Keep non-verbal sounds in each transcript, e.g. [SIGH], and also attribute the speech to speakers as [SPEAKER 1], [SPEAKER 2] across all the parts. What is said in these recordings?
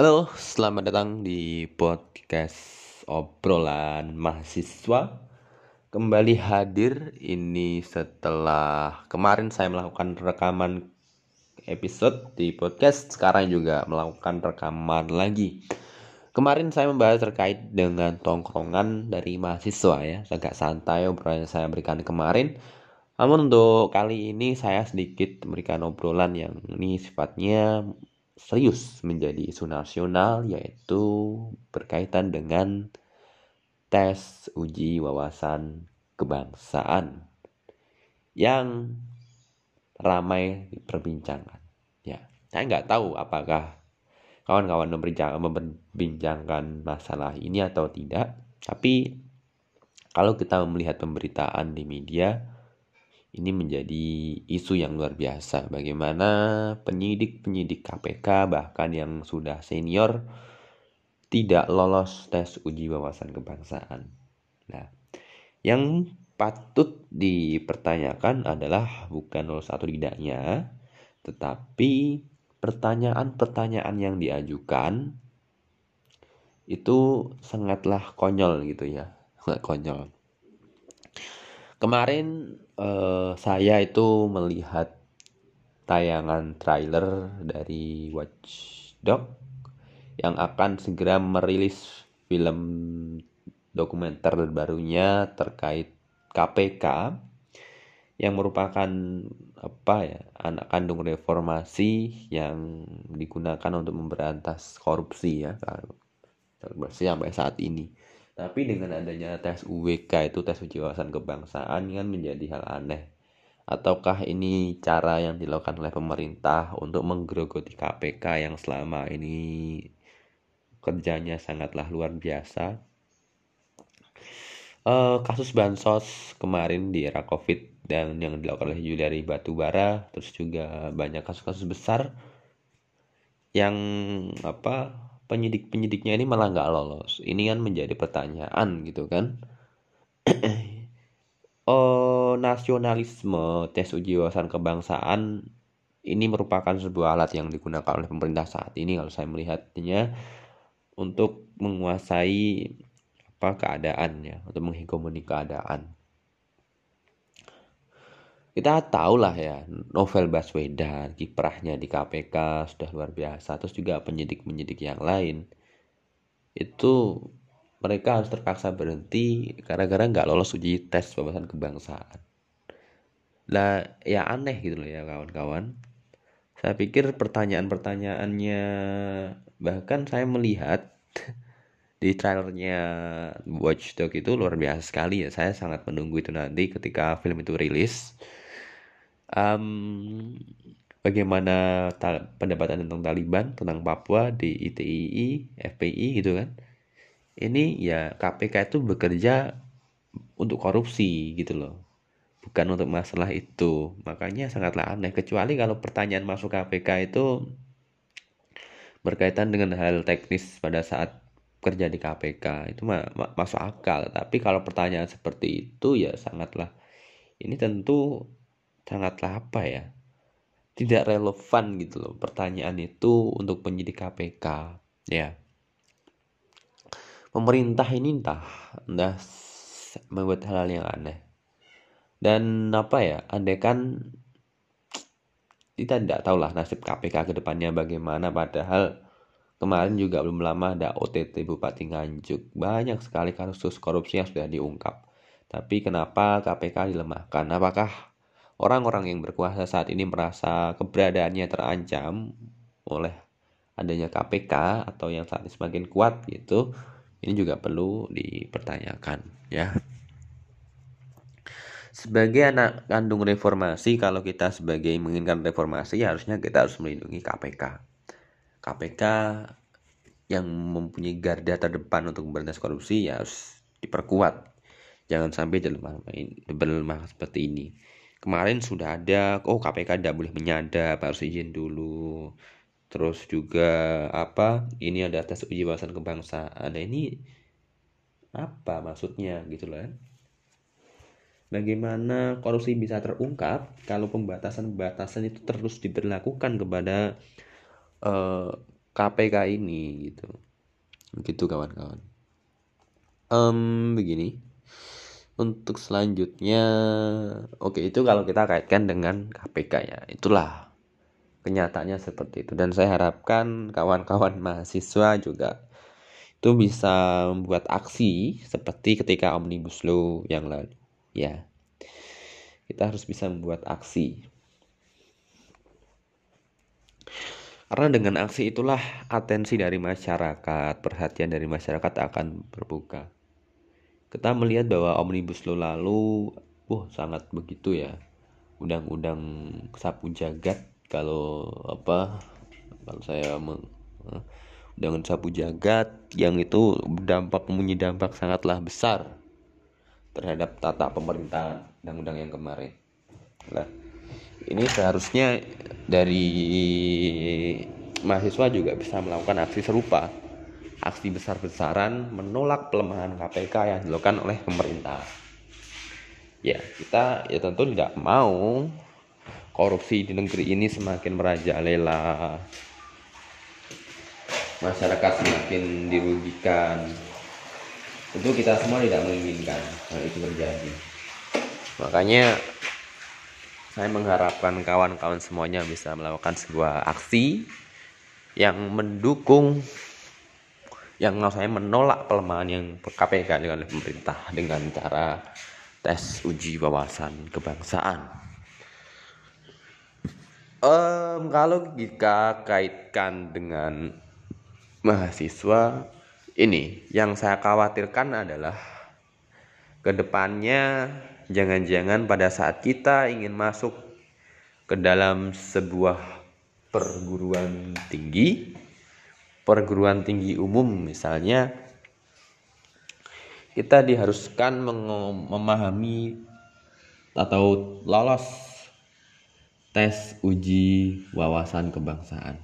[SPEAKER 1] Halo, selamat datang di podcast obrolan mahasiswa. Kembali hadir ini setelah kemarin saya melakukan rekaman episode di podcast, sekarang juga melakukan rekaman lagi. Kemarin saya membahas terkait dengan tongkrongan dari mahasiswa ya, agak santai obrolan yang saya berikan kemarin. Namun untuk kali ini saya sedikit memberikan obrolan yang ini sifatnya serius menjadi isu nasional yaitu berkaitan dengan tes uji wawasan kebangsaan yang ramai diperbincangkan. Ya, saya nggak tahu apakah kawan-kawan memperbincangkan masalah ini atau tidak, tapi kalau kita melihat pemberitaan di media, ini menjadi isu yang luar biasa. Bagaimana penyidik-penyidik KPK bahkan yang sudah senior tidak lolos tes uji wawasan kebangsaan. Nah, yang patut dipertanyakan adalah bukan lolos atau tidaknya, tetapi pertanyaan-pertanyaan yang diajukan itu sangatlah konyol gitu ya, [LAUGHS] konyol. Kemarin uh, saya itu melihat tayangan trailer dari Watchdog yang akan segera merilis film dokumenter terbarunya terkait KPK yang merupakan apa ya anak kandung reformasi yang digunakan untuk memberantas korupsi ya sampai saat ini. Tapi dengan adanya tes UWK itu tes uji wawasan kebangsaan kan menjadi hal aneh. Ataukah ini cara yang dilakukan oleh pemerintah untuk menggerogoti KPK yang selama ini kerjanya sangatlah luar biasa? Uh, kasus bansos kemarin di era COVID dan yang dilakukan oleh Juliari Batubara, terus juga banyak kasus-kasus besar yang apa penyidik-penyidiknya ini malah nggak lolos. Ini kan menjadi pertanyaan gitu kan. [CLEARS THROAT] oh, nasionalisme tes uji wawasan kebangsaan ini merupakan sebuah alat yang digunakan oleh pemerintah saat ini kalau saya melihatnya untuk menguasai apa keadaan ya, untuk menghegemoni keadaan kita tahu lah ya novel Baswedan kiprahnya di KPK sudah luar biasa terus juga penyidik-penyidik yang lain. Itu mereka harus terpaksa berhenti gara-gara nggak lolos uji tes wawasan kebangsaan. Lah ya aneh gitu loh ya kawan-kawan. Saya pikir pertanyaan-pertanyaannya bahkan saya melihat [LAUGHS] di trailernya Watchdog itu luar biasa sekali ya. Saya sangat menunggu itu nanti ketika film itu rilis um, bagaimana pendapatan tentang Taliban tentang Papua di ITII, FPI gitu kan. Ini ya KPK itu bekerja untuk korupsi gitu loh. Bukan untuk masalah itu. Makanya sangatlah aneh kecuali kalau pertanyaan masuk KPK itu berkaitan dengan hal teknis pada saat kerja di KPK itu ma ma masuk akal. Tapi kalau pertanyaan seperti itu ya sangatlah ini tentu sangatlah apa ya tidak relevan gitu loh pertanyaan itu untuk penyidik KPK ya. Pemerintah ini entah entah membuat hal, hal yang aneh. Dan apa ya andai kan kita tidak tahulah nasib KPK ke depannya bagaimana padahal kemarin juga belum lama ada OTT Bupati Nganjuk. Banyak sekali kasus korupsi yang sudah diungkap. Tapi kenapa KPK dilemahkan? Apakah orang-orang yang berkuasa saat ini merasa keberadaannya terancam oleh adanya KPK atau yang saat ini semakin kuat gitu ini juga perlu dipertanyakan ya. Sebagai anak kandung reformasi kalau kita sebagai menginginkan reformasi ya harusnya kita harus melindungi KPK KPK yang mempunyai garda terdepan untuk memberantas korupsi ya harus diperkuat. Jangan sampai berlemah seperti ini kemarin sudah ada oh KPK tidak boleh menyadap harus izin dulu. Terus juga apa ini ada tes uji wawasan kebangsaan. Nah ini apa maksudnya gitu loh kan bagaimana korupsi bisa terungkap kalau pembatasan-pembatasan itu terus diberlakukan kepada uh, KPK ini gitu. Gitu kawan-kawan. Um, begini untuk selanjutnya oke itu kalau kita kaitkan dengan KPK ya itulah kenyataannya seperti itu. Dan saya harapkan kawan-kawan [LAUGHS] mahasiswa juga itu bisa membuat aksi seperti ketika omnibus law yang lalu ya. Kita harus bisa membuat aksi. Karena dengan aksi itulah atensi dari masyarakat perhatian dari masyarakat akan berbuka kita melihat bahwa omnibus law lalu wah sangat begitu ya undang-undang sapu jagat kalau apa kalau saya meng, dengan sapu jagat yang itu dampak mempunyai dampak sangatlah besar terhadap tata pemerintahan undang-undang yang kemarin. Nah, ini seharusnya dari mahasiswa juga bisa melakukan aksi serupa aksi besar-besaran menolak pelemahan KPK yang dilakukan oleh pemerintah. Ya, kita ya tentu tidak mau korupsi di negeri ini semakin merajalela. Masyarakat semakin dirugikan. Tentu kita semua tidak menginginkan hal itu terjadi. Makanya saya mengharapkan kawan-kawan semuanya bisa melakukan sebuah aksi yang mendukung yang saya menolak pelemahan yang KPK oleh pemerintah dengan cara tes uji wawasan kebangsaan. Um, kalau kita kaitkan dengan mahasiswa ini, yang saya khawatirkan adalah ke depannya jangan-jangan pada saat kita ingin masuk ke dalam sebuah perguruan tinggi perguruan tinggi umum misalnya kita diharuskan memahami atau lolos tes uji wawasan kebangsaan.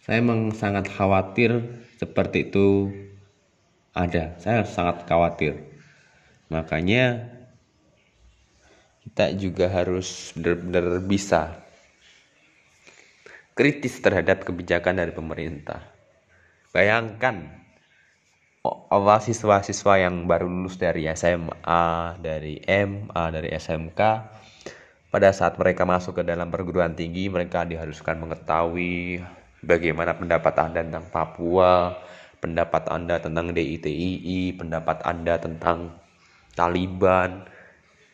[SPEAKER 1] Saya memang sangat khawatir seperti itu ada. Saya sangat khawatir. Makanya kita juga harus benar-benar bisa kritis terhadap kebijakan dari pemerintah. Bayangkan awal siswa-siswa yang baru lulus dari SMA, dari MA, dari SMK pada saat mereka masuk ke dalam perguruan tinggi mereka diharuskan mengetahui bagaimana pendapat Anda tentang Papua, pendapat Anda tentang DITII, pendapat Anda tentang Taliban,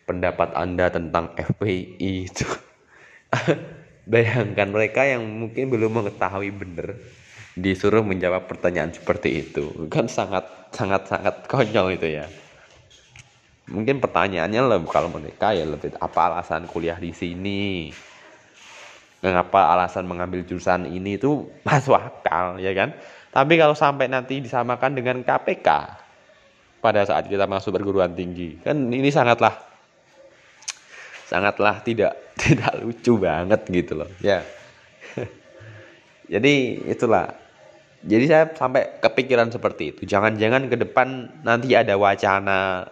[SPEAKER 1] pendapat Anda tentang FPI itu. [LAUGHS] Bayangkan mereka yang mungkin belum mengetahui benar disuruh menjawab pertanyaan seperti itu. Kan sangat sangat sangat konyol itu ya. Mungkin pertanyaannya lebih kalau mereka ya lebih apa alasan kuliah di sini? Mengapa alasan mengambil jurusan ini itu [LAUGHS] masuk akal ya kan? Tapi kalau sampai nanti disamakan dengan KPK pada saat kita masuk perguruan tinggi kan ini sangatlah sangatlah tidak [LAUGHS] tidak lucu banget gitu loh ya. [LAUGHS] Jadi itulah jadi saya sampai kepikiran seperti itu. Jangan-jangan ke depan nanti ada wacana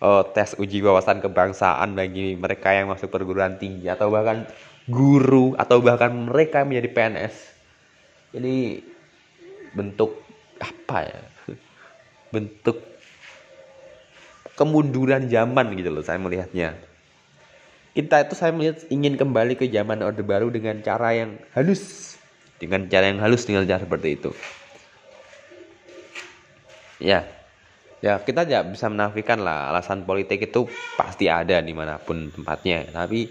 [SPEAKER 1] oh, tes uji wawasan kebangsaan bagi mereka yang masuk perguruan tinggi atau bahkan guru atau bahkan mereka yang menjadi PNS jadi bentuk apa ya? [LAUGHS] Bentuk kemunduran zaman gitu loh saya melihatnya. Kita itu saya melihat ingin kembali ke zaman orde baru dengan cara yang halus dengan cara yang halus dengan cara seperti itu. Ya. Ya kita tidak bisa menafikan lah alasan politik itu pasti ada di mana pun tempatnya. Tapi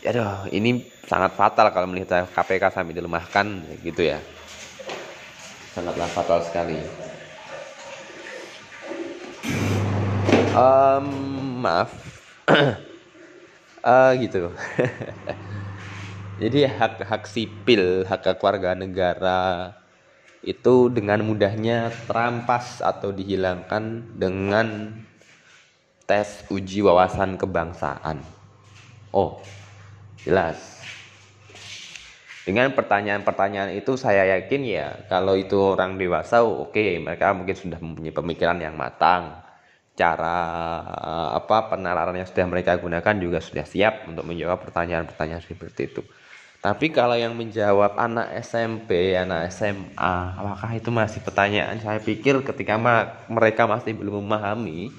[SPEAKER 1] aduh ini sangat fatal kalau melihat KPK sampai dilemahkan gitu ya. Sangatlah fatal sekali. Um, maaf. Uh, [CLEARS THROAT] gitu [LAUGHS] Jadi hak-hak sipil, hak keluarga negara itu dengan mudahnya terampas atau dihilangkan dengan tes uji wawasan kebangsaan. Oh, jelas. Dengan pertanyaan-pertanyaan itu saya yakin ya kalau itu orang dewasa oke okay, mereka mungkin sudah mempunyai pemikiran yang matang. Cara apa penalaran yang sudah mereka gunakan juga sudah siap untuk menjawab pertanyaan-pertanyaan seperti itu. Tapi kalau yang menjawab anak SMP, anak SMA, apakah itu masih pertanyaan? Saya pikir ketika mereka masih belum memahami,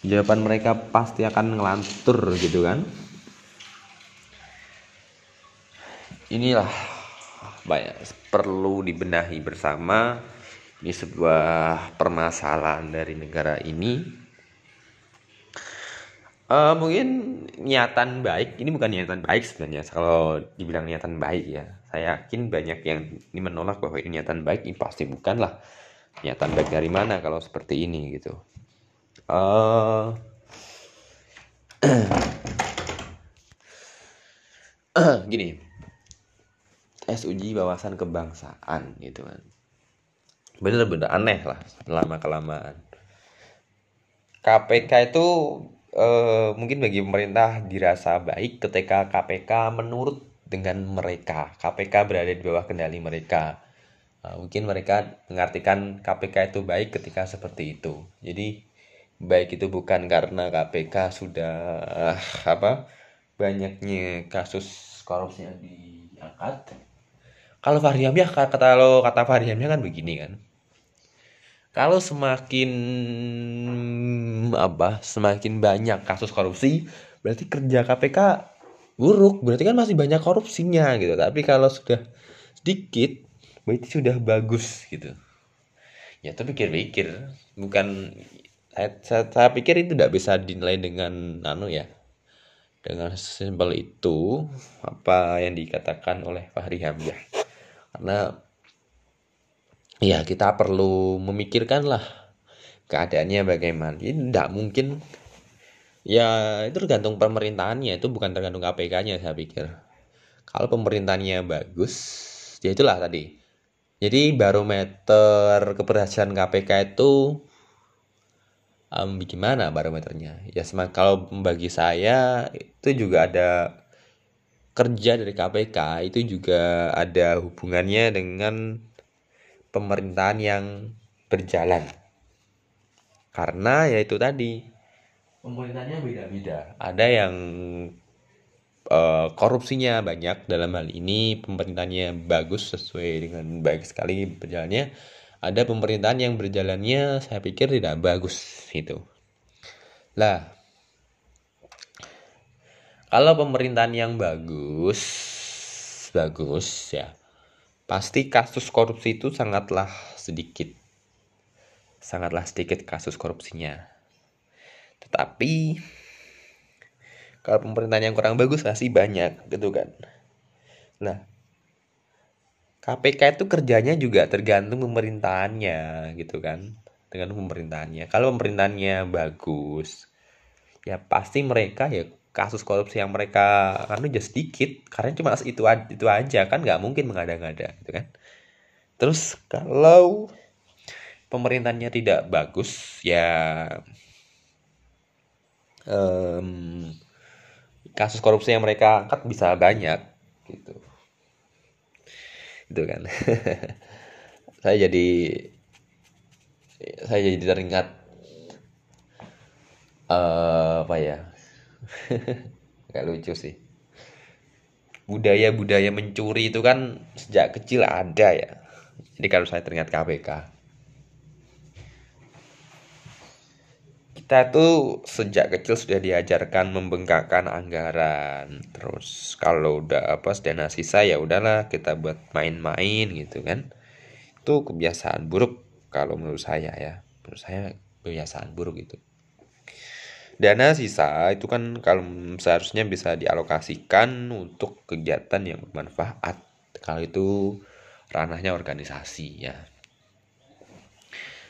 [SPEAKER 1] jawaban mereka pasti akan ngelantur gitu kan. Inilah banyak perlu dibenahi bersama. Ini sebuah permasalahan dari negara ini Uh, mungkin niatan baik ini bukan niatan baik sebenarnya kalau dibilang niatan baik ya. Saya yakin banyak yang ini menolak bahwa ini niatan baik ini pasti bukan lah niatan baik dari mana kalau seperti ini gitu. Uh, [CLEARS THROAT] gini. Tes uji wawasan kebangsaan gitu kan. Bener-bener aneh lah lama kelamaan KPK itu uh, mungkin bagi pemerintah dirasa baik ketika KPK menurut dengan mereka. KPK berada di bawah kendali mereka. Uh, mungkin mereka mengartikan KPK itu baik ketika seperti itu. Jadi baik itu bukan karena KPK sudah uh, apa banyaknya kasus korupsi yang diangkat. Kalau Fahri kata kalau kata Fahri kan begini kan kalau semakin apa semakin banyak kasus korupsi berarti kerja KPK buruk. Berarti kan masih banyak korupsinya gitu. Tapi kalau sudah sedikit berarti sudah bagus gitu. Ya tapi pikir-pikir. Bukan saya, saya, saya pikir itu tidak bisa dinilai dengan anu ya dengan simpel itu apa yang dikatakan oleh Fahri Hamzah. Karena ya kita perlu memikirkan lah keadaannya bagaimana. Ini tidak mungkin. Ya itu tergantung pemerintahannya itu bukan tergantung KPK-nya saya pikir. Kalau pemerintahannya bagus ya itulah tadi. Jadi barometer keberhasilan KPK itu um, gimana barometernya? Ya kalau bagi saya itu juga ada kerja dari KPK itu juga ada hubungannya dengan pemerintahan yang berjalan. Karena yaitu tadi pemerintahnya beda-beda. Ada yang uh, korupsinya banyak dalam hal ini pemerintahannya bagus sesuai dengan baik sekali berjalannya. Ada pemerintahan yang berjalannya saya pikir tidak bagus itu. Lah, kalau pemerintahan yang bagus bagus ya pasti kasus korupsi itu sangatlah sedikit. Sangatlah sedikit kasus korupsinya. Tetapi kalau pemerintahan yang kurang bagus pasti banyak gitu kan. Nah, KPK itu kerjanya juga tergantung pemerintahannya gitu kan. Dengan pemerintahannya. Kalau pemerintahannya bagus, ya pasti mereka ya kasus korupsi yang mereka kan udah sedikit karena cuma itu itu aja kan nggak mungkin mengada-ngada gitu kan. Terus kalau pemerintahnya tidak bagus ya um, kasus korupsi yang mereka angkat bisa banyak gitu. Itu kan. [LAUGHS] Saya jadi saya jadi teringat uh, apa ya [LAUGHS] Gak lucu sih. Budaya-budaya mencuri itu kan sejak kecil ada ya. Jadi kalau saya teringat KPK. Kita tuh sejak kecil sudah diajarkan membengkakkan anggaran. Terus kalau udah apa dana sisa ya udahlah kita buat main-main gitu kan. Itu kebiasaan buruk kalau menurut saya ya. Menurut saya kebiasaan buruk itu. Dana sisa itu kan kalau seharusnya bisa dialokasikan untuk kegiatan yang bermanfaat. Kalau itu ranahnya organisasi ya.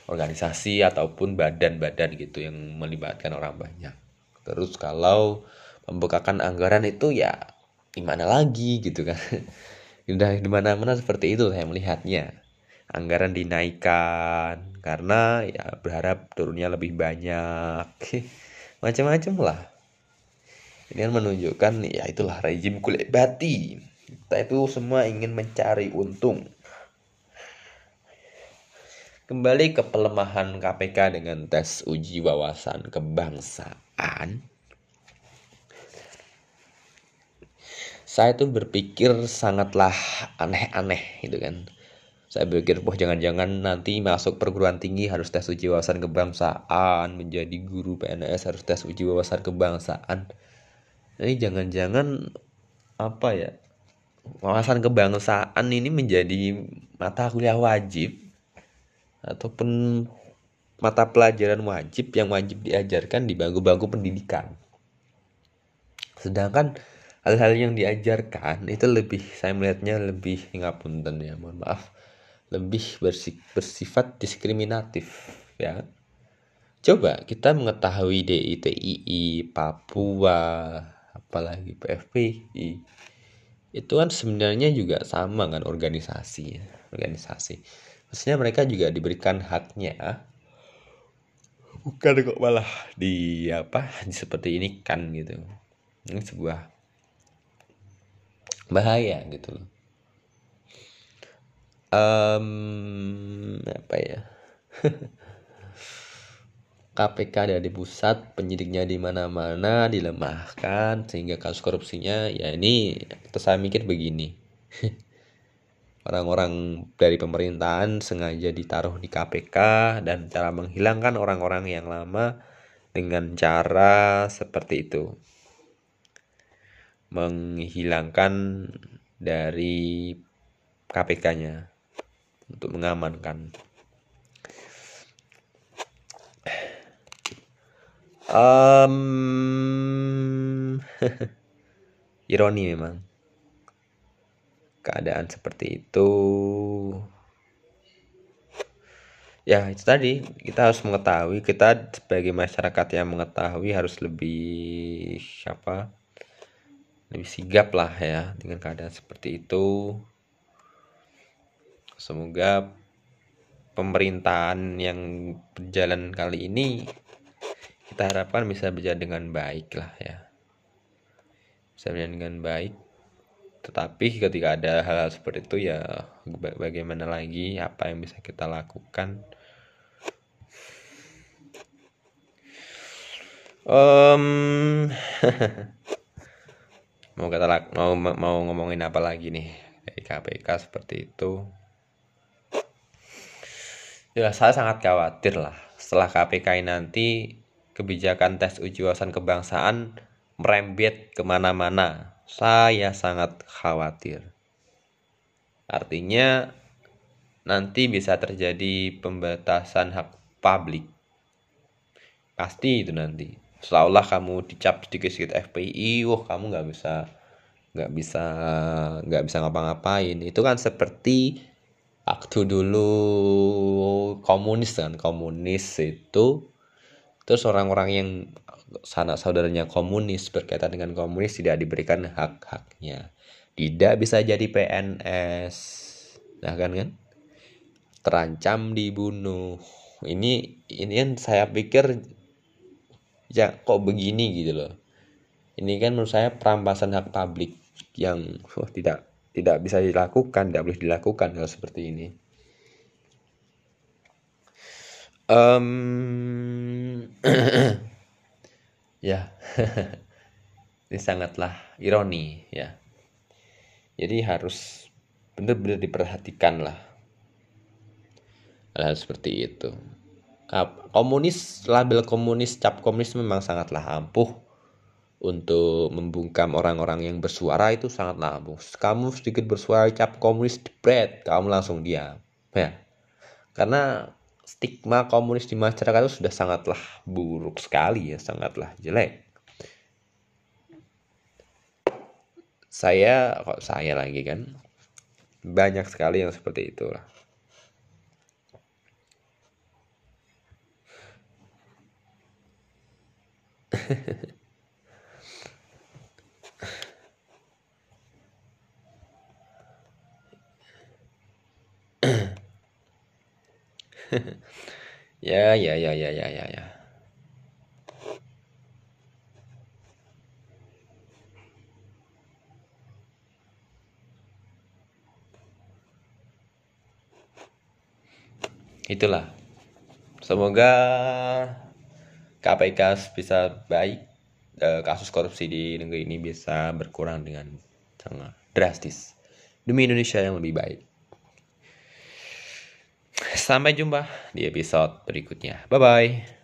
[SPEAKER 1] Organisasi ataupun badan-badan gitu yang melibatkan orang banyak. Terus kalau pembekakan anggaran itu ya gimana lagi gitu kan. [LAUGHS] Udah di mana-mana seperti itu saya melihatnya. Anggaran dinaikkan karena ya berharap turunnya lebih banyak. [LAUGHS] macam-macam lah. Ini kan menunjukkan ya itulah rezim kulit bati kita itu semua ingin mencari untung. Kembali ke pelemahan KPK dengan tes uji wawasan kebangsaan. Saya tuh berpikir sangatlah aneh-aneh gitu kan saya berpikir wah jangan-jangan nanti masuk perguruan tinggi harus tes uji wawasan kebangsaan menjadi guru PNS harus tes uji wawasan kebangsaan. Ini jangan-jangan apa ya wawasan kebangsaan ini menjadi mata kuliah wajib ataupun mata pelajaran wajib yang wajib diajarkan di bangku-bangku pendidikan. Sedangkan hal-hal yang diajarkan itu lebih saya melihatnya lebih ngapunten ya mohon maaf lebih bersifat diskriminatif ya. Coba kita mengetahui DITII, Papua, apalagi PFPI. Itu kan sebenarnya juga sama kan organisasi, organisasi. Maksudnya mereka juga diberikan haknya. Bukan kok malah di apa seperti ini kan gitu. Ini sebuah bahaya gitu loh um, apa ya? [LAUGHS] KPK dari pusat penyidiknya di mana-mana dilemahkan sehingga kasus korupsinya ya ini saya mikir begini. [LAUGHS] Orang-orang dari pemerintahan sengaja ditaruh di KPK dan cara menghilangkan orang-orang yang lama dengan cara seperti itu. Menghilangkan dari KPK-nya untuk mengamankan. Um, [LAUGHS] ironi memang keadaan seperti itu. Ya itu tadi kita harus mengetahui kita sebagai masyarakat yang mengetahui harus lebih siapa lebih sigap lah ya dengan keadaan seperti itu Semoga pemerintahan yang berjalan kali ini kita harapkan bisa berjalan dengan baik lah ya. Bisa berjalan dengan baik. Tetapi ketika ada hal-hal seperti itu ya bagaimana lagi apa yang bisa kita lakukan. Um, [LAUGHS] mau kata mau mau ngomongin apa lagi nih KPK seperti itu ya saya sangat khawatir lah. Setelah KPK nanti kebijakan tes uji wawasan kebangsaan merembet ke mana-mana. Saya sangat khawatir. Artinya nanti bisa terjadi pembatasan hak publik. Pasti itu nanti. Seolah kamu dicap sedikit-sedikit FPI wah kamu nggak bisa nggak bisa nggak bisa ngapa-ngapain. Itu kan seperti waktu dulu komunis kan komunis itu terus orang-orang yang sanak saudaranya komunis berkaitan dengan komunis tidak diberikan hak-haknya. Tidak bisa jadi PNS nah kan kan? Terancam dibunuh. Ini ini kan saya pikir ya kok begini gitu loh. Ini kan menurut saya perampasan hak publik yang oh, tidak tidak bisa dilakukan, tidak boleh dilakukan hal seperti ini. Um, [CLEARS THROAT] ya, [LAUGHS] ini sangatlah ironi ya. Jadi harus benar-benar diperhatikan lah hal, hal seperti itu. Komunis, label komunis, cap komunis memang sangatlah ampuh untuk membungkam orang-orang yang bersuara itu sangat lampu. Kamu sedikit bersuara cap komunis jebret, kamu langsung diam. Ya. Karena stigma komunis di masyarakat itu sudah sangatlah buruk sekali ya, sangatlah jelek. Saya kok saya lagi kan banyak sekali yang seperti itulah. [LAUGHS] [LAUGHS] ya ya ya ya ya ya ya. Itulah. Semoga KPK bisa baik eh, kasus korupsi di negeri ini bisa berkurang dengan sangat drastis. Demi Indonesia yang lebih baik. Sampai jumpa di episode berikutnya. Bye bye.